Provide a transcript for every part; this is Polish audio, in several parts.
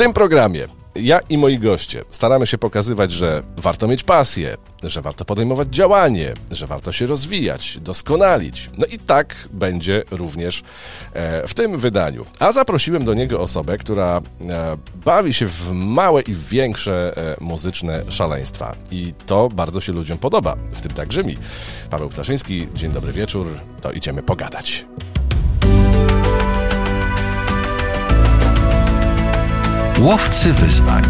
tym programie ja i moi goście staramy się pokazywać, że warto mieć pasję, że warto podejmować działanie, że warto się rozwijać, doskonalić. No i tak będzie również e, w tym wydaniu. A zaprosiłem do niego osobę, która e, bawi się w małe i większe e, muzyczne szaleństwa. I to bardzo się ludziom podoba, w tym także mi. Paweł Ptaszyński, dzień dobry wieczór, to idziemy pogadać. Łowcy wyzwań.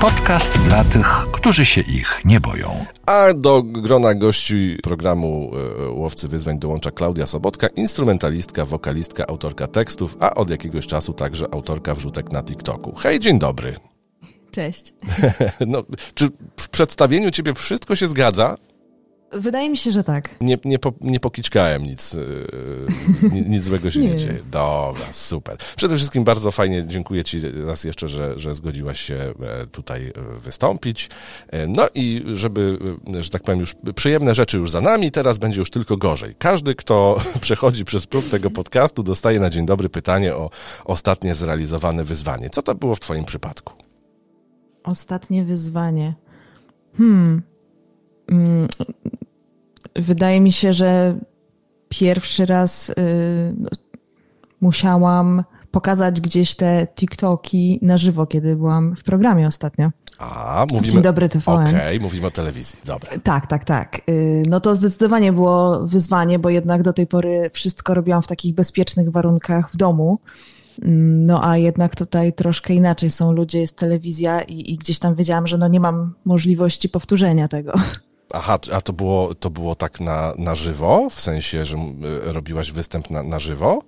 Podcast dla tych, którzy się ich nie boją. A do grona gości programu e, Łowcy Wyzwań dołącza Klaudia Sobotka, instrumentalistka, wokalistka, autorka tekstów, a od jakiegoś czasu także autorka wrzutek na TikToku. Hej, dzień dobry. Cześć. No, czy w przedstawieniu ciebie wszystko się zgadza? Wydaje mi się, że tak. Nie, nie, po, nie pokiczkałem nic, yy, nic złego się nie. nie dzieje. Dobra, super. Przede wszystkim bardzo fajnie dziękuję Ci raz jeszcze, że, że zgodziłaś się e, tutaj e, wystąpić. E, no i żeby, że tak powiem, już przyjemne rzeczy już za nami, teraz będzie już tylko gorzej. Każdy, kto przechodzi przez próg tego podcastu, dostaje na dzień dobry pytanie o ostatnie zrealizowane wyzwanie. Co to było w Twoim przypadku? Ostatnie wyzwanie. Hmm. Wydaje mi się, że pierwszy raz y, musiałam pokazać gdzieś te TikToki na żywo, kiedy byłam w programie ostatnio. A, mówimy... Dzień dobry TVN. Okej, okay, mówimy o telewizji, dobra. Tak, tak, tak. Y, no to zdecydowanie było wyzwanie, bo jednak do tej pory wszystko robiłam w takich bezpiecznych warunkach w domu. Mm, no a jednak tutaj troszkę inaczej są ludzie, jest telewizja i, i gdzieś tam wiedziałam, że no nie mam możliwości powtórzenia tego. Aha, a to było, to było tak na, na żywo? W sensie, że y, robiłaś występ na, na żywo?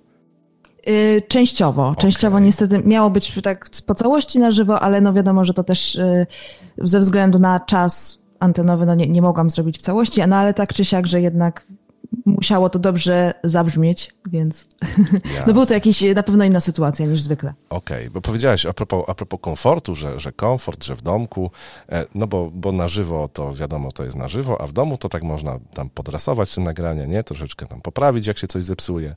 Yy, częściowo. Okay. Częściowo niestety miało być tak po całości na żywo, ale no wiadomo, że to też yy, ze względu na czas antenowy no nie, nie mogłam zrobić w całości, no ale tak czy siak, że jednak musiało to dobrze zabrzmieć, więc no był to jakiś na pewno inna sytuacja niż zwykle. Okej, okay, bo powiedziałeś a propos, a propos komfortu, że, że komfort, że w domku, e, no bo, bo na żywo to wiadomo, to jest na żywo, a w domu to tak można tam podrasować te nagrania, nie? Troszeczkę tam poprawić, jak się coś zepsuje.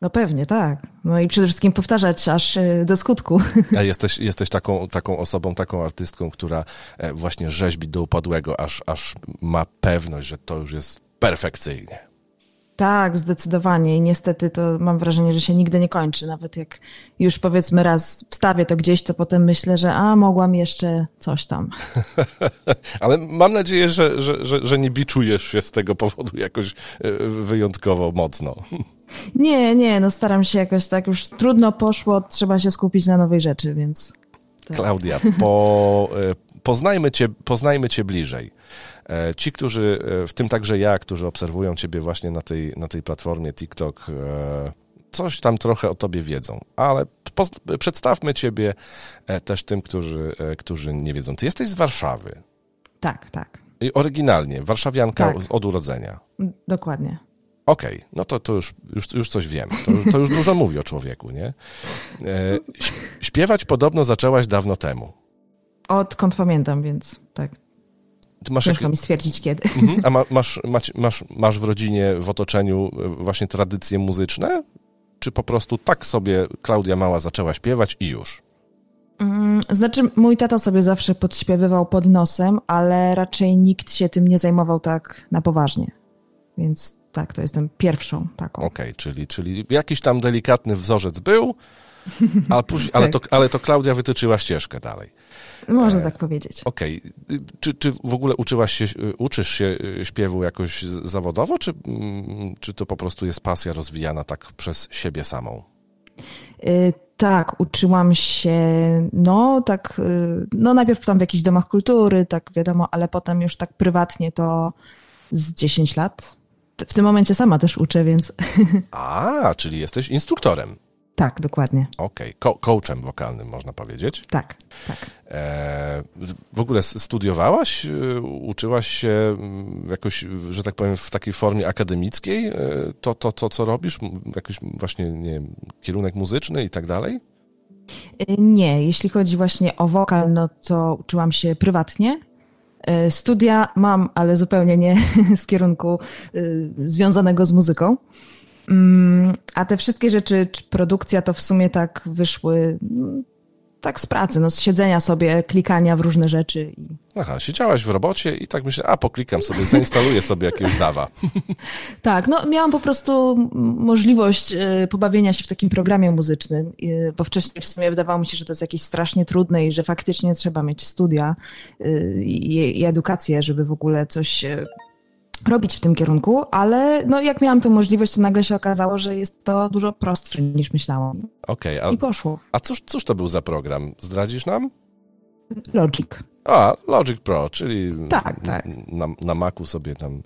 No pewnie, tak. No i przede wszystkim powtarzać aż e, do skutku. A jesteś, jesteś taką, taką osobą, taką artystką, która e, właśnie rzeźbi do upadłego, aż, aż ma pewność, że to już jest perfekcyjnie. Tak, zdecydowanie. I niestety to mam wrażenie, że się nigdy nie kończy. Nawet jak już powiedzmy raz wstawię to gdzieś, to potem myślę, że a, mogłam jeszcze coś tam. Ale mam nadzieję, że, że, że, że nie biczujesz się z tego powodu jakoś e, wyjątkowo mocno. Nie, nie, no staram się jakoś tak, już trudno poszło, trzeba się skupić na nowej rzeczy, więc... Tak. Klaudia, po, e, poznajmy, cię, poznajmy cię bliżej. E, ci, którzy, e, w tym także ja, którzy obserwują Ciebie właśnie na tej, na tej platformie TikTok, e, coś tam trochę o Tobie wiedzą, ale przedstawmy Ciebie też tym, którzy, którzy nie wiedzą. Ty jesteś z Warszawy. Tak, tak. I oryginalnie, warszawianka tak. od urodzenia. Dokładnie. Okej, okay, no to, to już, już, już coś wiem. To, to już dużo mówi o człowieku, nie? Śpiewać podobno zaczęłaś dawno temu. Odkąd pamiętam, więc tak. Ty masz Ciężko jak... mi stwierdzić kiedy. Mhm. A ma, masz, masz, masz w rodzinie, w otoczeniu e, właśnie tradycje muzyczne? Czy po prostu tak sobie Klaudia Mała zaczęła śpiewać i już? Mm, znaczy, mój tata sobie zawsze podśpiewywał pod nosem, ale raczej nikt się tym nie zajmował tak na poważnie. Więc tak, to jestem pierwszą taką. Okej, okay, czyli, czyli jakiś tam delikatny wzorzec był, ale, później, ale, to, ale to Klaudia wytyczyła ścieżkę dalej. Można e, tak powiedzieć. Okej. Okay. Czy, czy w ogóle uczyłaś się, uczysz się y, śpiewu jakoś zawodowo, czy, mm, czy to po prostu jest pasja rozwijana tak przez siebie samą? Tak, uczyłam się, no tak, no najpierw tam w jakichś domach kultury, tak wiadomo, ale potem już tak prywatnie to z 10 lat. W tym momencie sama też uczę, więc... A, czyli jesteś instruktorem. Tak, dokładnie. Okej, okay. coachem wokalnym można powiedzieć. Tak, tak. E, w ogóle studiowałaś, e, uczyłaś się mm, jakoś, że tak powiem, w takiej formie akademickiej e, to, to, to co robisz? Jakiś właśnie, nie wiem, kierunek muzyczny i tak dalej? E, nie, jeśli chodzi właśnie o wokal, no to uczyłam się prywatnie. Studia mam, ale zupełnie nie z kierunku związanego z muzyką. Mm, a te wszystkie rzeczy, czy produkcja, to w sumie tak wyszły tak z pracy, no z siedzenia sobie, klikania w różne rzeczy. I... Aha, siedziałaś w robocie i tak myślę, a poklikam sobie, zainstaluję sobie jakiegoś dawa. tak, no miałam po prostu możliwość y, pobawienia się w takim programie muzycznym, y, bo wcześniej w sumie wydawało mi się, że to jest jakieś strasznie trudne i że faktycznie trzeba mieć studia y, i edukację, żeby w ogóle coś robić w tym kierunku, ale no jak miałam tę możliwość, to nagle się okazało, że jest to dużo prostsze niż myślałam. Okej, okay, I poszło. A cóż, cóż to był za program? Zdradzisz nam? Logic. A, Logic Pro, czyli tak, tak. Na, na Macu sobie tam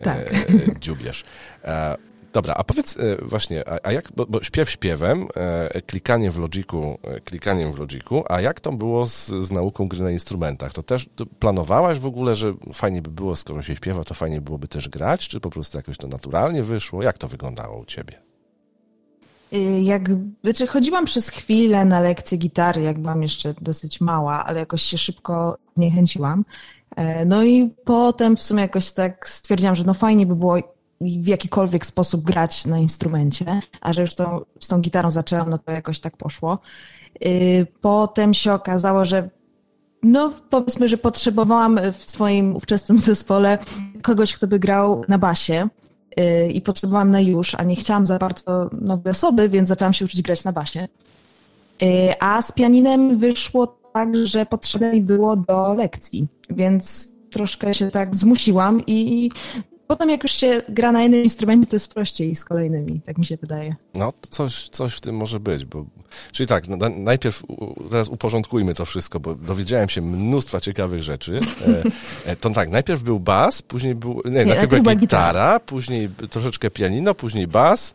tak. e, dziubiesz. E, Dobra, a powiedz e, właśnie, a, jak, bo, bo, śpiew śpiewem, e, klikanie w Logiku, e, klikaniem w Logiku, a jak to było z, z nauką gry na instrumentach? To też to planowałaś w ogóle, że fajnie by było, skoro się śpiewa, to fajnie byłoby też grać, czy po prostu jakoś to naturalnie wyszło? Jak to wyglądało u ciebie? Y, jak, znaczy chodziłam przez chwilę na lekcje gitary, jak byłam jeszcze dosyć mała, ale jakoś się szybko zniechęciłam. No i potem w sumie jakoś tak stwierdziłam, że no fajnie by było w jakikolwiek sposób grać na instrumencie, a że już z tą gitarą zaczęłam, no to jakoś tak poszło. Y, potem się okazało, że no powiedzmy, że potrzebowałam w swoim ówczesnym zespole kogoś, kto by grał na basie y, i potrzebowałam na już, a nie chciałam za bardzo nowej osoby, więc zaczęłam się uczyć grać na basie. Y, a z pianinem wyszło tak, że potrzebne mi było do lekcji, więc troszkę się tak zmusiłam i Potem jak już się gra na jednym instrumencie, to jest prościej z kolejnymi, tak mi się wydaje. No, coś, coś w tym może być, bo... Czyli tak, no, najpierw teraz uporządkujmy to wszystko, bo dowiedziałem się mnóstwa ciekawych rzeczy. E, e, to tak, najpierw był bas, później był... Nie, nie najpierw była gitara, gitara, później troszeczkę pianino, później bas,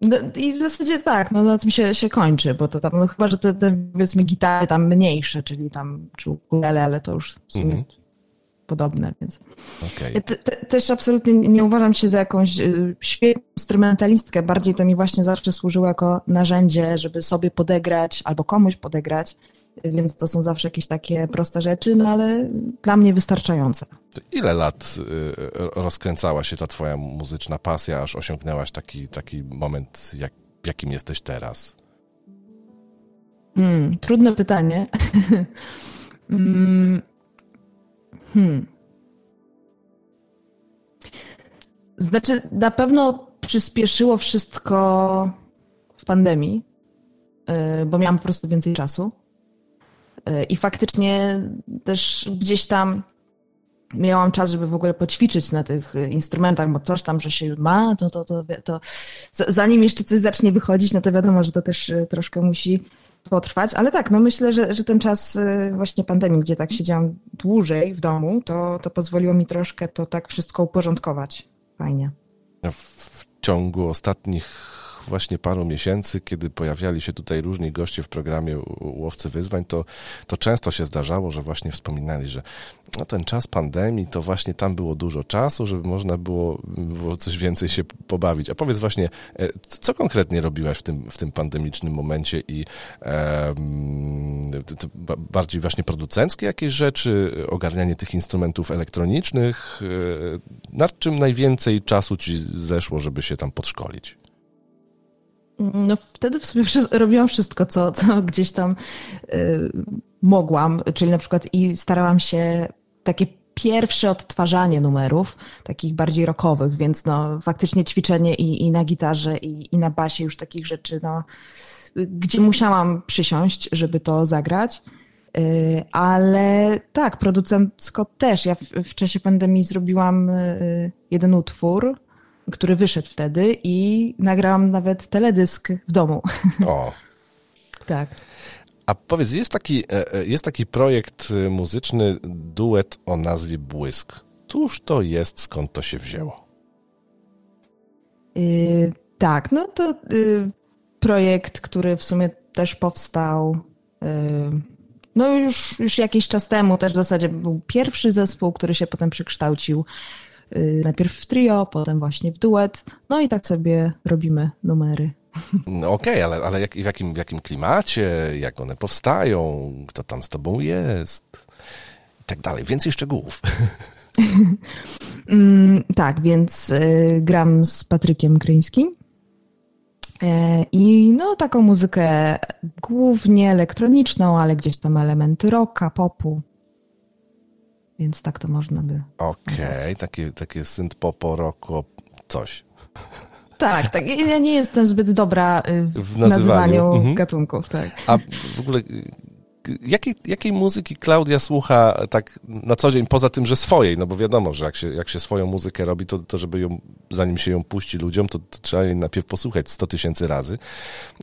no, I w zasadzie tak, no na tym się, się kończy, bo to tam, no chyba, że te, te powiedzmy gitary tam mniejsze, czyli tam czy ukulele, ale to już w sumie mm -hmm. jest podobne, więc. Okay. te, te, też absolutnie nie uważam się za jakąś y, świetną instrumentalistkę. Bardziej to mi właśnie zawsze służyło jako narzędzie, żeby sobie podegrać albo komuś podegrać. Więc to są zawsze jakieś takie proste rzeczy, no ale dla mnie wystarczające. Ile lat y, rozkręcała się ta twoja muzyczna pasja, aż osiągnęłaś taki, taki moment, jak, jakim jesteś teraz? Hmm, trudne pytanie. hmm. Hmm. Znaczy, na pewno przyspieszyło wszystko w pandemii, y, bo miałam po prostu więcej czasu. Y, I faktycznie też gdzieś tam miałam czas, żeby w ogóle poćwiczyć na tych instrumentach, bo coś tam, że się ma, to, to, to, to zanim jeszcze coś zacznie wychodzić, no to wiadomo, że to też y, troszkę musi potrwać, ale tak, no myślę, że, że ten czas y, właśnie pandemii, gdzie tak siedziałam dłużej w domu, to, to pozwoliło mi troszkę to tak wszystko uporządkować. Fajnie. W ciągu ostatnich właśnie paru miesięcy, kiedy pojawiali się tutaj różni goście w programie Łowcy Wyzwań, to, to często się zdarzało, że właśnie wspominali, że no ten czas pandemii, to właśnie tam było dużo czasu, żeby można było, było coś więcej się pobawić. A powiedz właśnie, e, co konkretnie robiłaś w tym, w tym pandemicznym momencie i e, bardziej właśnie producenckie jakieś rzeczy, ogarnianie tych instrumentów elektronicznych, e, nad czym najwięcej czasu ci zeszło, żeby się tam podszkolić? No wtedy w sobie robiłam wszystko, co, co gdzieś tam y, mogłam, czyli na przykład i starałam się takie pierwsze odtwarzanie numerów, takich bardziej rockowych, więc no faktycznie ćwiczenie i, i na gitarze, i, i na basie już takich rzeczy, no, gdzie musiałam przysiąść, żeby to zagrać. Y, ale tak, producencko też. Ja w, w czasie pandemii zrobiłam y, jeden utwór, który wyszedł wtedy i nagrałam nawet teledysk w domu. O. tak. A powiedz, jest taki, e, e, jest taki projekt e, muzyczny, duet o nazwie Błysk. Cóż to jest, skąd to się wzięło? Yy, tak, no to yy, projekt, który w sumie też powstał yy, no już, już jakiś czas temu, też w zasadzie był pierwszy zespół, który się potem przekształcił najpierw w trio, potem właśnie w duet, no i tak sobie robimy numery. No okej, okay, ale, ale jak, w, jakim, w jakim klimacie, jak one powstają, kto tam z tobą jest i tak dalej. Więcej szczegółów. mm, tak, więc y, gram z Patrykiem Kryńskim. E, I no taką muzykę głównie elektroniczną, ale gdzieś tam elementy rocka, popu. Więc tak to można by. Okej, okay, takie, takie synth popo, rocko, coś. Tak, tak. Ja nie jestem zbyt dobra y, w, w nazywaniu, nazywaniu mhm. gatunków, tak. A w ogóle jakiej, jakiej muzyki Klaudia słucha tak na co dzień, poza tym, że swojej? No bo wiadomo, że jak się, jak się swoją muzykę robi, to, to żeby ją, zanim się ją puści ludziom, to, to trzeba jej najpierw posłuchać 100 tysięcy razy.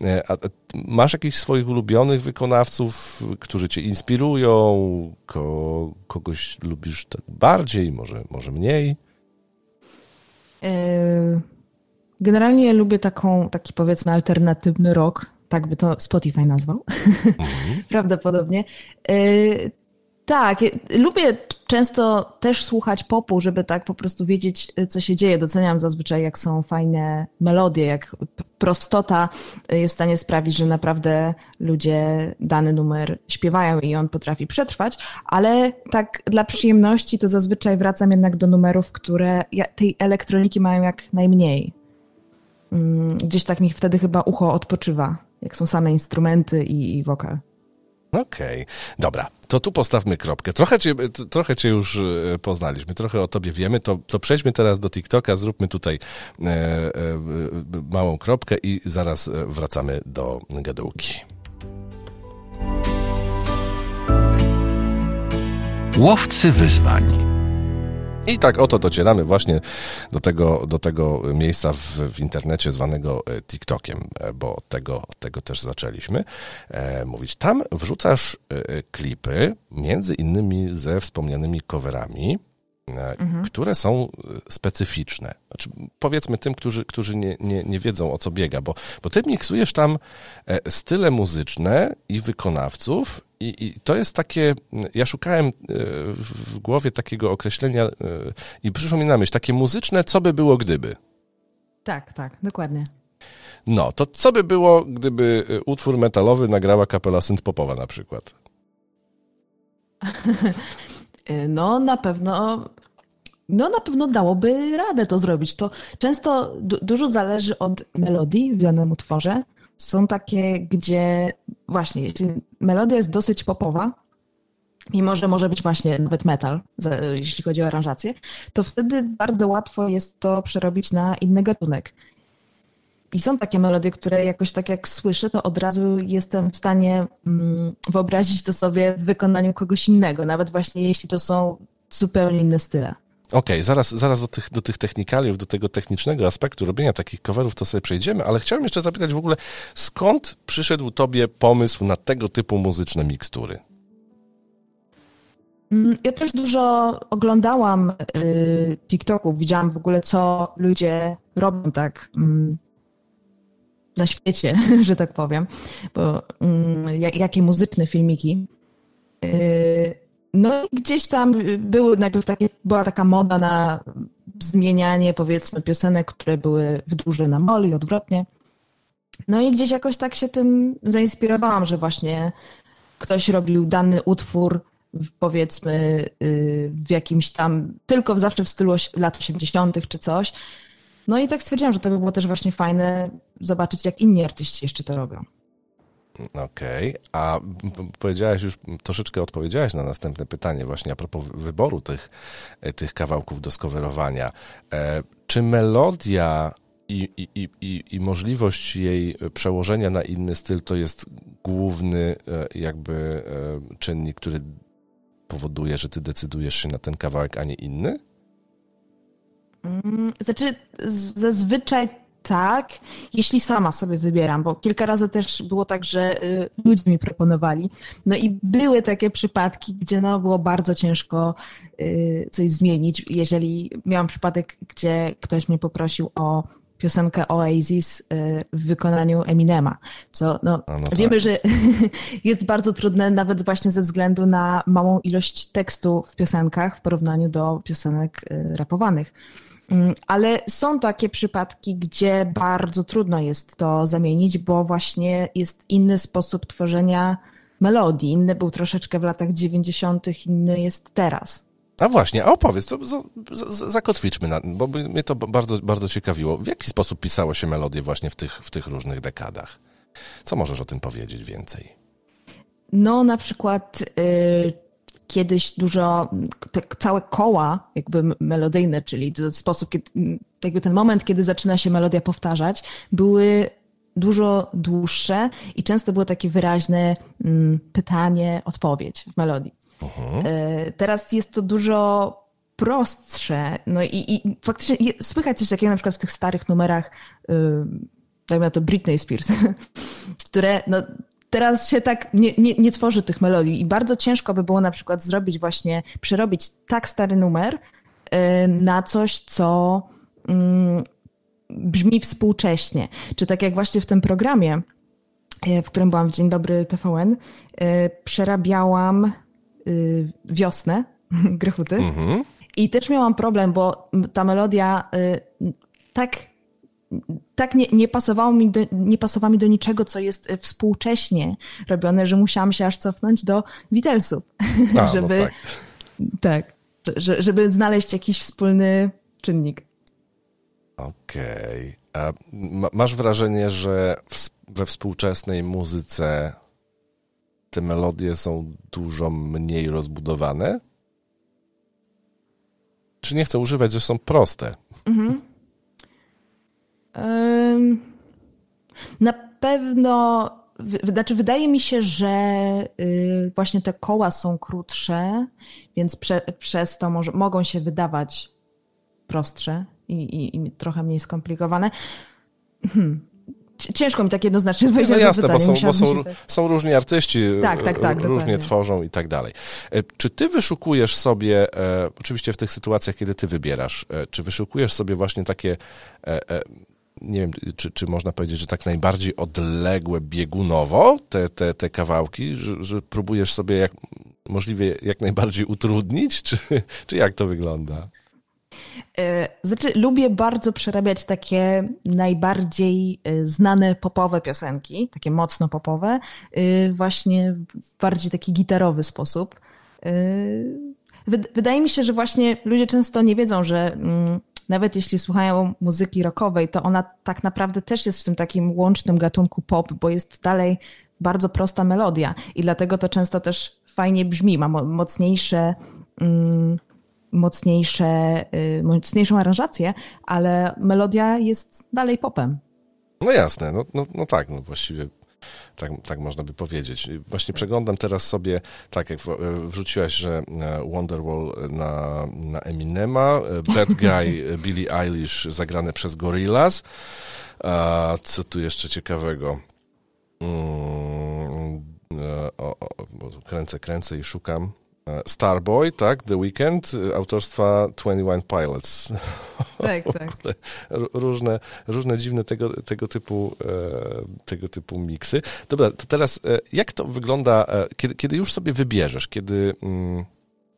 E, a, masz jakichś swoich ulubionych wykonawców, którzy cię inspirują? Ko, kogoś lubisz tak bardziej, może, może mniej? E, generalnie lubię taką, taki powiedzmy alternatywny rock tak by to Spotify nazwał, mhm. prawdopodobnie. Y, tak, lubię często też słuchać popu, żeby tak po prostu wiedzieć, co się dzieje. Doceniam zazwyczaj, jak są fajne melodie, jak prostota jest w stanie sprawić, że naprawdę ludzie dany numer śpiewają i on potrafi przetrwać, ale tak dla przyjemności to zazwyczaj wracam jednak do numerów, które tej elektroniki mają jak najmniej. Mm, gdzieś tak mi wtedy chyba ucho odpoczywa jak są same instrumenty i, i wokal. Okej, okay. dobra, to tu postawmy kropkę. Trochę cię, trochę cię już e, poznaliśmy, trochę o tobie wiemy, to, to przejdźmy teraz do TikToka, zróbmy tutaj e, e, małą kropkę i zaraz wracamy do gadułki. Łowcy wyzwań. I tak oto docieramy właśnie do tego, do tego miejsca w, w internecie zwanego e, TikTokiem, e, bo tego, tego też zaczęliśmy e, mówić. Tam wrzucasz klipy, między innymi ze wspomnianymi coverami, mhm. które są specyficzne. Znaczy, powiedzmy tym, którzy, którzy nie, nie, nie wiedzą o co biega, bo, bo ty miksujesz tam style muzyczne i wykonawców i, I, to jest takie, ja szukałem e, w głowie takiego określenia e, i przyszło mi na myśl, takie muzyczne, co by było gdyby. Tak, tak, dokładnie. No, to co by było, gdyby e, utwór metalowy nagrała kapela synth-popowa na przykład? No, na pewno no na pewno dałoby radę to zrobić. To często du dużo zależy od melodii w danym utworze, są takie, gdzie właśnie, jeśli melodia jest dosyć popowa, mimo że może być właśnie nawet metal, jeśli chodzi o aranżację, to wtedy bardzo łatwo jest to przerobić na inny gatunek. I są takie melodie, które jakoś tak jak słyszę, to od razu jestem w stanie mm, wyobrazić to sobie w wykonaniu kogoś innego, nawet właśnie jeśli to są zupełnie inne style. Okej, okay, zaraz, zaraz do, tych, do tych technikaliów, do tego technicznego aspektu robienia takich coverów to sobie przejdziemy, ale chciałem jeszcze zapytać w ogóle, skąd przyszedł tobie pomysł na tego typu muzyczne mikstury? Mm, ja też dużo oglądałam y, TikToków, widziałam w ogóle, co ludzie robią tak y, na świecie, że tak powiem, bo y, jakie muzyczne filmiki. Y, no i gdzieś tam były najpierw takie, była taka moda na zmienianie powiedzmy piosenek, które były w duże na mol i odwrotnie. No i gdzieś jakoś tak się tym zainspirowałam, że właśnie ktoś robił dany utwór powiedzmy y, w jakimś tam, tylko zawsze w stylu lat 80. czy coś. No i tak stwierdziłam, że to by było też właśnie fajne zobaczyć, jak inni artyści jeszcze to robią. Okej, okay. a powiedziałaś już, troszeczkę odpowiedziałaś na następne pytanie właśnie a propos wyboru tych, e, tych kawałków do skowerowania. E, czy melodia i, i, i, i możliwość jej przełożenia na inny styl to jest główny e, jakby czynnik, który powoduje, że ty decydujesz się na ten kawałek, a nie inny? Mm, znaczy, zazwyczaj tak, jeśli sama sobie wybieram, bo kilka razy też było tak, że y, ludzie mi proponowali. No i były takie przypadki, gdzie no było bardzo ciężko y, coś zmienić. Jeżeli miałam przypadek, gdzie ktoś mnie poprosił o piosenkę Oasis y, w wykonaniu Eminema, co no, no tak. wiemy, że jest bardzo trudne nawet właśnie ze względu na małą ilość tekstu w piosenkach w porównaniu do piosenek rapowanych. Mm, ale są takie przypadki, gdzie bardzo trudno jest to zamienić, bo właśnie jest inny sposób tworzenia melodii. Inny był troszeczkę w latach 90., inny jest teraz. A właśnie, a opowiedz, to zakotwiczmy, na, bo mnie to bardzo, bardzo ciekawiło. W jaki sposób pisało się melodie właśnie w tych, w tych różnych dekadach? Co możesz o tym powiedzieć więcej? No, na przykład y, kiedyś dużo, te całe koła jakby melodyjne, czyli sposób, kiedy, jakby ten moment, kiedy zaczyna się melodia powtarzać, były dużo dłuższe i często było takie wyraźne mm, pytanie, odpowiedź w melodii. Uh-huh. Teraz jest to dużo prostsze. No i, i faktycznie słychać coś takiego na przykład w tych starych numerach, yy, dajmy na to Britney Spears, które no, teraz się tak nie, nie, nie tworzy tych melodii i bardzo ciężko by było na przykład zrobić właśnie, przerobić tak stary numer yy, na coś, co yy, brzmi współcześnie. Czy tak jak właśnie w tym programie, yy, w którym byłam w Dzień Dobry TVN, yy, przerabiałam wiosnę Grechuty mhm. i też miałam problem, bo ta melodia tak tak nie, nie, pasowało mi do, nie pasowała mi do niczego, co jest e, współcześnie robione, że musiałam się aż cofnąć do Beatlesów, A, żeby, no tak. tak żeby znaleźć jakiś wspólny czynnik. Okej. Okay. A masz wrażenie, że we współczesnej muzyce te melodie są dużo mniej rozbudowane? Czy nie chcę używać, że są proste? Mhm. Na pewno, znaczy wydaje mi się, że y, właśnie te koła są krótsze, więc prze, przez to może, mogą się wydawać prostsze i, i, i trochę mniej skomplikowane. Hmm. Ciężko mi tak jednoznacznie odpowiedzieć no jasne, bo, są, bo są, tak... są, różni artyści, tak, tak, tak, różnie dokładnie. tworzą i tak dalej. E, czy ty wyszukujesz sobie, e, oczywiście w tych sytuacjach, kiedy ty wybierasz, e, czy wyszukujesz sobie właśnie takie nie wiem, czy, czy można powiedzieć, że tak najbardziej odległe biegunowo te, te, te kawałki, że, że próbujesz sobie jak możliwie jak najbardziej utrudnić, czy, czy jak to wygląda? E, znaczy, lubię bardzo przerabiać takie najbardziej e, znane popowe piosenki, takie mocno popowe, e, właśnie w bardziej taki gitarowy sposób. Wydaje mi się, że właśnie ludzie często nie wiedzą, że mm, nawet jeśli słuchają muzyki rockowej, to ona tak naprawdę też jest w tym takim łącznym gatunku pop, bo jest dalej bardzo prosta melodia i dlatego to często też fajnie brzmi, ma mocniejsze, mm, mocniejsze, y, mocniejszą aranżację, ale melodia jest dalej popem. No jasne, no, no, no tak, no właściwie tak, tak można by powiedzieć. Właśnie przeglądam teraz sobie, tak jak wrzuciłaś, że e, Wonderwall na, na Eminema, e, Bad Guy Billie Eilish zagrane przez Gorillaz. A co tu jeszcze ciekawego? Mm, e, o, o, kręcę, kręcę i szukam. E, Starboy, tak, The Weekend, e, autorstwa 21 Pilots. Tak, tak. różne, różne dziwne tego, tego, typu, e, tego typu miksy. Dobra, to teraz jak to wygląda, kiedy, kiedy już sobie wybierzesz, kiedy...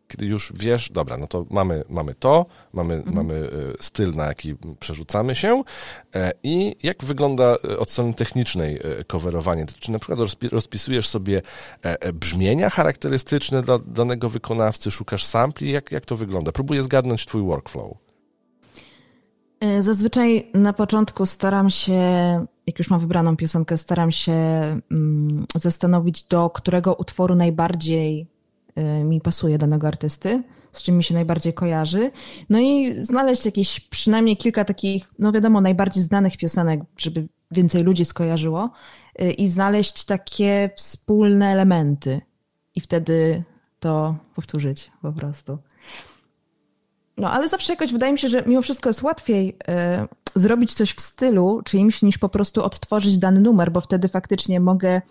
Kiedy już wiesz, dobra, no to mamy, mamy to, mamy, mhm. mamy e, styl, na jaki przerzucamy się e, i jak wygląda e, od strony technicznej coverowanie? Czy na przykład rozpisujesz sobie brzmienia charakterystyczne dla danego wykonawcy, szukasz sampli? Jak, jak to wygląda? Próbuję zgadnąć twój workflow. Zazwyczaj na początku staram się, jak już mam wybraną piosenkę, staram się mm, zastanowić, do którego utworu najbardziej mi pasuje danego artysty, z czym mi się najbardziej kojarzy. No i znaleźć jakieś przynajmniej kilka takich, no wiadomo, najbardziej znanych piosenek, żeby więcej ludzi skojarzyło y, i znaleźć takie wspólne elementy i wtedy to powtórzyć po prostu. No, ale zawsze jakoś wydaje mi się, że mimo wszystko jest łatwiej y, zrobić coś w stylu czyimś, niż po prostu odtworzyć dany numer, bo wtedy faktycznie mogę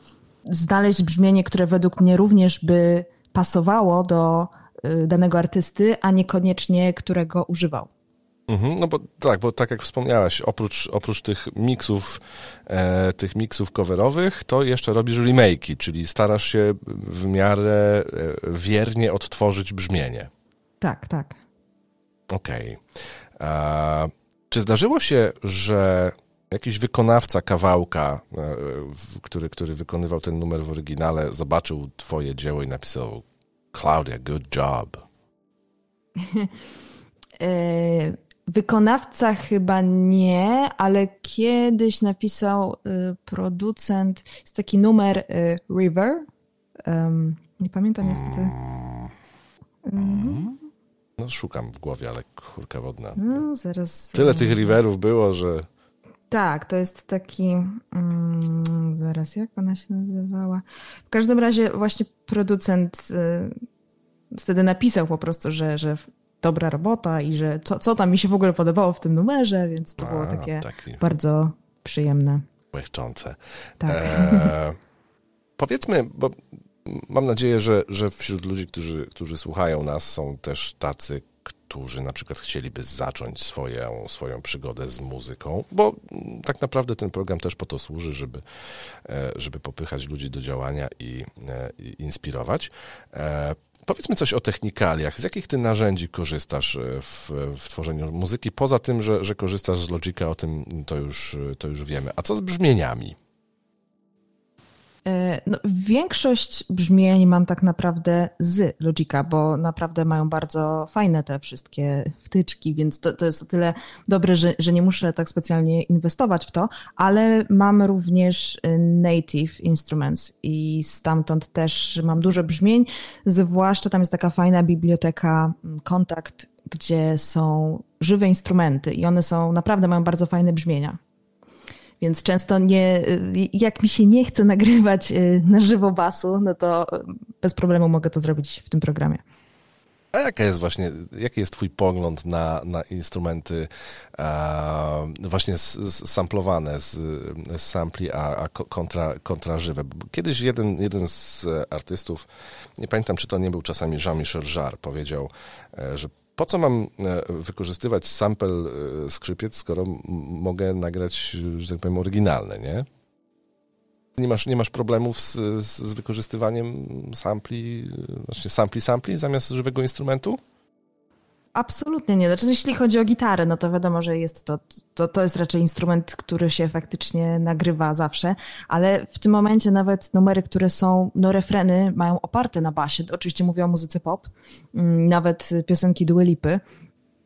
znaleźć brzmienie, które według mnie również by pasowało do y, danego artysty, a niekoniecznie którego używał. Mhm, no bo tak, bo tak jak wspomniałaś, oprócz, oprócz tych miksów, e, tych miksów coverowych, to jeszcze robisz remake'i, czyli starasz się w miarę e, wiernie odtworzyć brzmienie. Tak, tak. Okej. Okay. Czy zdarzyło się, że jakiś wykonawca kawałka, e, który, który wykonywał ten numer w oryginale, zobaczył twoje dzieło i napisał Claudia, good job. E, wykonawca chyba nie, ale kiedyś napisał y, producent, jest taki numer River. Nie pamiętam niestety. Mhm. No szukam w głowie, ale kurka wodna. No, zaraz. Tyle tych riverów było, że... Tak, to jest taki. Mm, zaraz, jak ona się nazywała? W każdym razie, właśnie producent y, wtedy napisał po prostu, że, że dobra robota i że co, co tam mi się w ogóle podobało w tym numerze, więc to A, było takie taki... bardzo przyjemne. Łechczące. Tak. E, powiedzmy, bo mam nadzieję, że, że wśród ludzi, którzy, którzy słuchają nas, są też tacy, którzy na przykład chcieliby zacząć swoją, swoją przygodę z muzyką, bo tak naprawdę ten program też po to służy, żeby, e, żeby popychać ludzi do działania i, e, i inspirować. E, powiedzmy coś o technikaliach. Z jakich ty narzędzi korzystasz w, w tworzeniu muzyki? Poza tym, że, że korzystasz z Logica, o tym to już, to już wiemy. A co z brzmieniami? E, no, większość brzmień mam tak naprawdę z Logica, bo naprawdę mają bardzo fajne te wszystkie wtyczki, więc to, to jest o tyle dobre, że, że nie muszę tak specjalnie inwestować w to, ale mam również e, Native Instruments i stamtąd też mam dużo brzmień, zwłaszcza tam jest taka fajna biblioteka mm, Kontakt, gdzie są żywe instrumenty i one są, naprawdę mają bardzo fajne brzmienia. Więc często nie, jak mi się nie chce nagrywać y, na żywo basu, no to bez problemu mogę to zrobić w tym programie. A jaka jest właśnie, jaki jest twój pogląd na, na instrumenty e, właśnie samplowane z, z sampli, a, a kontra, kontra żywe? Kiedyś jeden, jeden z artystów, nie pamiętam czy to nie był czasami Jean-Michel Jarre, powiedział, e, że po co mam e, wykorzystywać sample skrzypiec, skoro mogę nagrać, że tak powiem, oryginalne, nie? Nie masz, nie masz problemów z, z, z wykorzystywaniem sampli, właśnie sampli sampli zamiast żywego instrumentu? Absolutnie nie. Znaczy, jeśli chodzi o gitarę, no to wiadomo, że jest to, to, to jest raczej instrument, który się faktycznie nagrywa zawsze, ale w tym momencie nawet numery, które są, no refreny mają oparte na basie, oczywiście mówię o muzyce pop, mm, nawet piosenki Dua Lipy,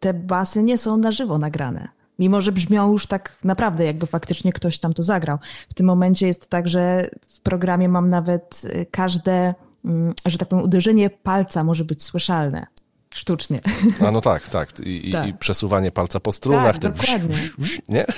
te basy nie są na żywo nagrane. Mimo, że brzmią już tak naprawdę, jakby faktycznie ktoś tam to zagrał. W tym momencie jest tak, że w programie mam nawet y, każde, mm, że tak powiem, uderzenie palca może być słyszalne sztucznie. A no tak, tak. I, tak. i przesuwanie palca po strunach. Tak, dokładnie. Nie?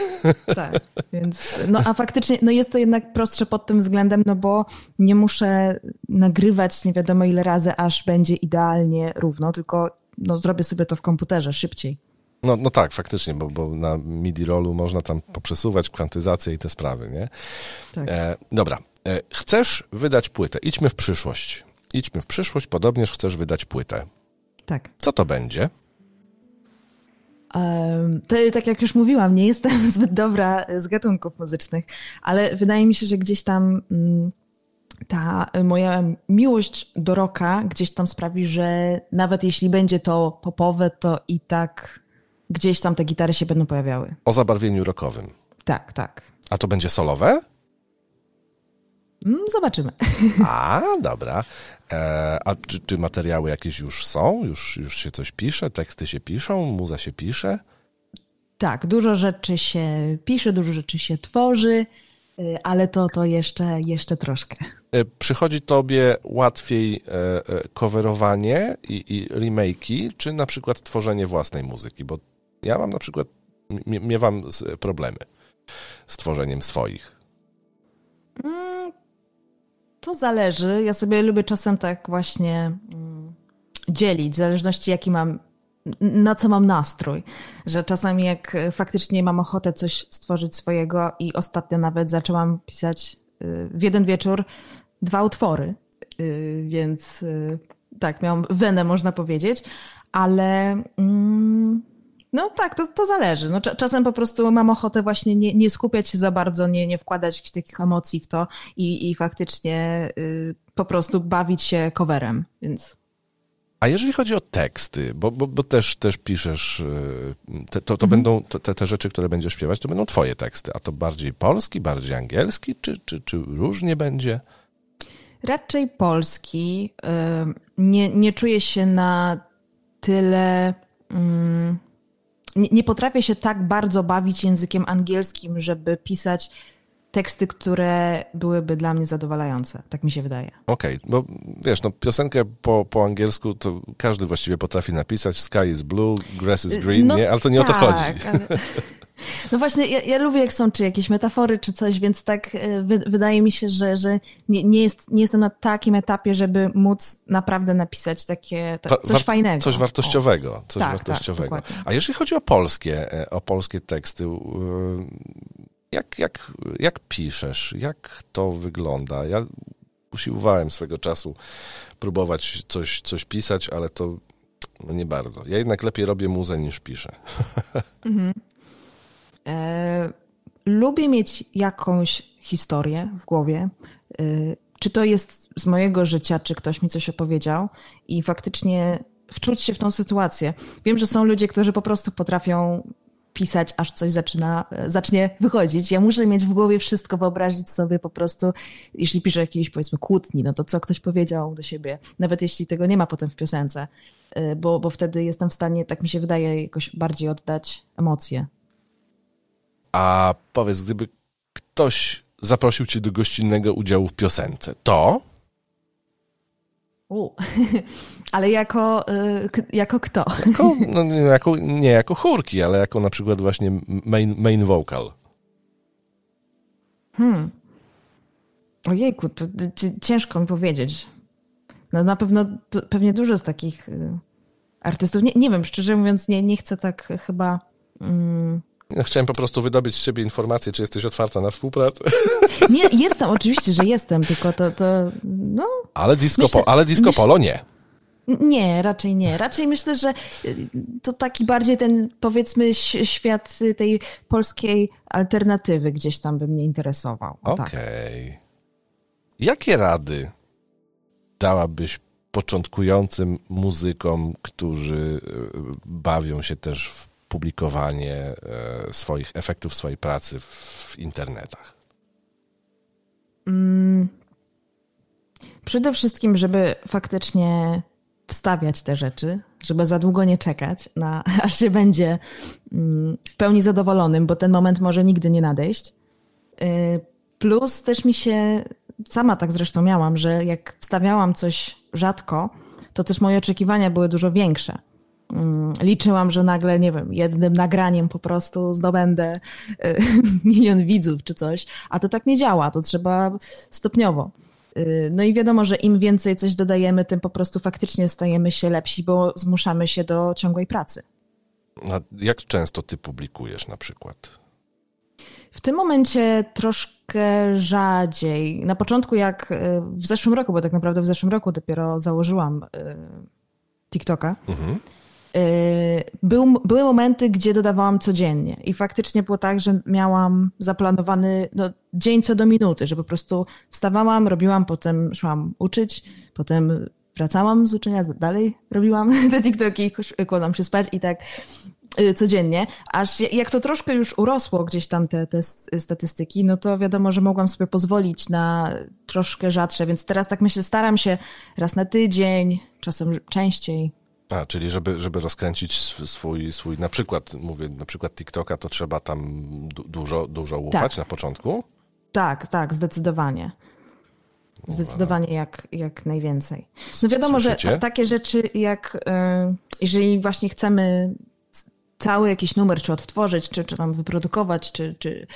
Tak, więc no a faktycznie no jest to jednak prostsze pod tym względem, no bo nie muszę nagrywać nie wiadomo ile razy, aż będzie idealnie równo, tylko no zrobię sobie to w komputerze szybciej. No, no tak, faktycznie, bo, bo na MIDI rollu można tam poprzesuwać kwantyzację i te sprawy, nie? Tak. E, dobra. E, chcesz wydać płytę. Idźmy w przyszłość. Idźmy w przyszłość, podobnież chcesz wydać płytę. Tak. Co to będzie? To, tak jak już mówiłam, nie jestem zbyt dobra z gatunków muzycznych, ale wydaje mi się, że gdzieś tam mm, ta moja miłość do rocka gdzieś tam sprawi, że nawet jeśli będzie to popowe, to i tak gdzieś tam te gitary się będą pojawiały. O zabarwieniu rockowym. Tak, tak. A to będzie solowe? Mm, zobaczymy. A, dobra. E, a czy, czy, materiały jakieś już są? Już, już się coś pisze? Teksty się piszą? Muza się pisze? Tak, dużo rzeczy się pisze, dużo rzeczy się tworzy, y, ale to, to jeszcze, jeszcze troszkę. E, przychodzi tobie łatwiej e, coverowanie i, i remake'i, czy na przykład tworzenie własnej muzyki? Bo ja mam na przykład, miewam problemy z tworzeniem swoich. To zależy. Ja sobie lubię czasem tak właśnie mm, dzielić, w zależności jaki mam, na co mam nastrój. Że czasami jak faktycznie mam ochotę coś stworzyć swojego i ostatnio nawet zaczęłam pisać y, w jeden wieczór dwa utwory, y, więc y, tak, miałam wenę, można powiedzieć, ale mm, no tak, to, to zależy. No, czasem po prostu mam ochotę właśnie nie, nie skupiać się za bardzo, nie, nie wkładać jakichś takich emocji w to i, i faktycznie y, po prostu bawić się coverem, więc... A jeżeli chodzi o teksty, bo, bo, bo też, też piszesz, y, te, to, to mhm. będą te, te rzeczy, które będziesz śpiewać, to będą twoje teksty, a to bardziej polski, bardziej angielski, czy, czy, czy różnie będzie? Raczej polski. Y, nie, nie czuję się na tyle. Mm, nie, nie potrafię się tak bardzo bawić językiem angielskim, żeby pisać teksty, które byłyby dla mnie zadowalające. Tak mi się wydaje. Okej, okay, bo wiesz, no piosenkę po, po angielsku to każdy właściwie potrafi napisać sky is blue, grass is green, no, nie? Ale to nie tak, o to tak, chodzi. Ale... No właśnie, ja, ja, lubię jak są czy jakieś metafory, czy coś, więc tak e, wy, wydaje mi się, że, że nie, nie, jest, nie jestem na takim etapie, żeby móc naprawdę napisać takie ta, coś War, fajnego. Coś wartościowego. Coś tak, tak wartościowego. Tak, A jeżeli chodzi o polskie, e, o polskie teksty, jak, jak, jak piszesz? Jak to wygląda? Ja usiłowałem swego czasu próbować coś, coś pisać, ale to no nie bardzo. Ja jednak lepiej robię muzę niż piszę. Mhm. E, lubię mieć jakąś historię w głowie. E, czy to jest z mojego życia, czy ktoś mi coś opowiedział i faktycznie wczuć się w tą sytuację. Wiem, że są ludzie, którzy po prostu potrafią pisać, aż coś zaczyna, zacznie wychodzić. Ja muszę mieć w głowie wszystko, wyobrazić sobie po prostu, jeśli piszę jakiejś powiedzmy kłótni, no to co ktoś powiedział do siebie, nawet jeśli tego nie ma potem w piosence, y, bo, bo wtedy jestem w stanie, tak mi się wydaje, jakoś bardziej oddać emocje. A powiedz, gdyby ktoś zaprosił cię do gościnnego udziału w piosence, to u. Ale jako, y, jako kto? Jako, no, nie, jako, nie jako chórki, ale jako na przykład właśnie main, main vocal. Hmm. Ojejku, to, ciężko mi powiedzieć. No na pewno pewnie dużo z takich y, artystów. Nie, nie wiem, szczerze mówiąc, nie, nie chcę tak chyba. Mm, chciałem po prostu wydobyć z ciebie informację, czy jesteś otwarta na współpracę. Nie, jestem, oczywiście, że jestem, tylko to, to no... Ale disco, myślę, ale disco myślę, polo nie. Nie, raczej nie. Raczej myślę, że to taki bardziej ten, powiedzmy, świat tej polskiej alternatywy gdzieś tam by mnie interesował. Tak. Okej. Okay. Tak. Jakie rady dałabyś początkującym muzykom, którzy e, bawią się też w publikowanie e, swoich efektów swojej pracy w internetach? Mm, przede wszystkim, żeby faktycznie wstawiać te rzeczy, żeby za długo nie czekać, na, aż się będzie mm, w pełni zadowolonym, bo ten moment może nigdy nie nadejść. Y, plus też mi się, sama tak zresztą miałam, że jak wstawiałam coś rzadko, to też moje oczekiwania były dużo większe. Mm, liczyłam, że nagle, nie wiem, jednym nagraniem po prostu zdobędę y, milion widzów czy coś, a to tak nie działa, to trzeba stopniowo. Y, no i wiadomo, że im więcej coś dodajemy, tym po prostu faktycznie stajemy się lepsi, bo zmuszamy się do ciągłej pracy. A jak często ty publikujesz na przykład? W tym momencie troszkę rzadziej. Na początku, jak y, w zeszłym roku, bo tak naprawdę w zeszłym roku dopiero założyłam TikToka. Mhm był, były momenty, gdzie dodawałam codziennie. I faktycznie było tak, że miałam zaplanowany no, dzień co do minuty, że po prostu wstawałam, robiłam, potem szłam uczyć, potem wracałam z uczenia, dalej robiłam. Te TikToki, kładłam się spać i tak y, codziennie, aż jak to troszkę już urosło gdzieś tam te, te statystyki, no to wiadomo, że mogłam sobie pozwolić na troszkę rzadsze, więc teraz tak myślę, staram się raz na tydzień, czasem częściej. A, czyli żeby, żeby rozkręcić swój, swój, na przykład, mówię, na przykład TikToka, to trzeba tam du dużo, dużo łupać tak. na początku? Tak, tak, zdecydowanie. Zdecydowanie jak, jak najwięcej. No wiadomo, Słyszycie? że takie rzeczy jak, y, jeżeli właśnie chcemy cały jakiś numer, czy odtworzyć, czy, czy tam wyprodukować, czy, czy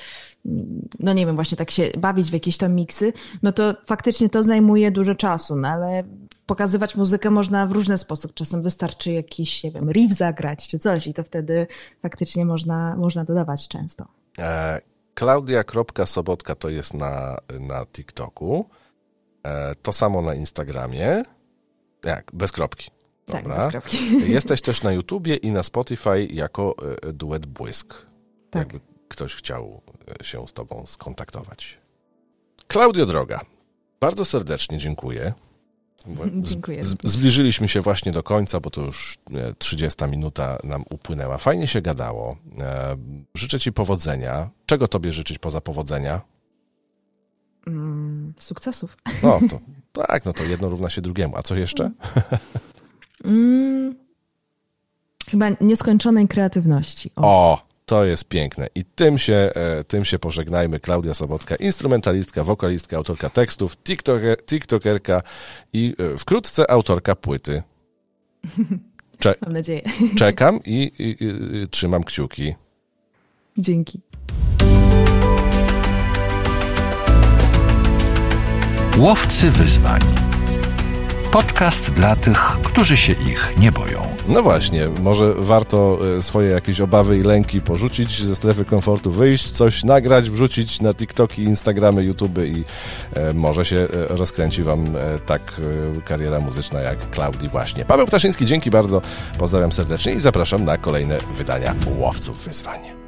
no nie wiem, właśnie tak się bawić w jakieś tam miksy, no to faktycznie to zajmuje dużo czasu, no ale pokazywać muzykę można w różny sposób. Czasem wystarczy jakiś, nie wiem, riff zagrać czy coś i to wtedy faktycznie można, można dodawać często. E, Klaudia.sobotka to jest na, na TikToku. E, to samo na Instagramie. Jak? Bez kropki. Tak, Dobra. Tak. Jesteś też na YouTubie i na Spotify jako e, duet Błysk. Tak. Jakby ktoś chciał e, się z tobą skontaktować. Klaudio Droga, bardzo serdecznie dziękuję. Dziękuję. Zbliżyliśmy się właśnie do końca, bo to już 30 minuta nam upłynęła. Fajnie się gadało. E, życzę Ci powodzenia. Czego Tobie życzyć poza powodzenia? Mm, sukcesów. No, to tak, no to jedno równa się drugiemu. A co jeszcze? Mm, Chyba nieskończonej kreatywności. O. o. To jest piękne. I tym się, e, tym się pożegnajmy. Klaudia Sobotka, instrumentalistka, wokalistka, autorka tekstów, tiktoker, tiktokerka i e, wkrótce autorka płyty. Cze Mam nadzieję. Czekam i, i, i trzymam kciuki. Dzięki. Łowcy wyzwań. Podcast dla tych, którzy się ich nie boją. No właśnie, może warto e, swoje jakieś obawy i lęki porzucić ze strefy komfortu, wyjść, coś nagrać, wrzucić na TikToki, Instagramy, YouTube i e, może się e, rozkręci Wam tak kariera muzyczna jak Klaudii właśnie. Paweł Ptaszyński, dzięki bardzo, pozdrawiam serdecznie i zapraszam na kolejne wydania Łowców Wyzwań.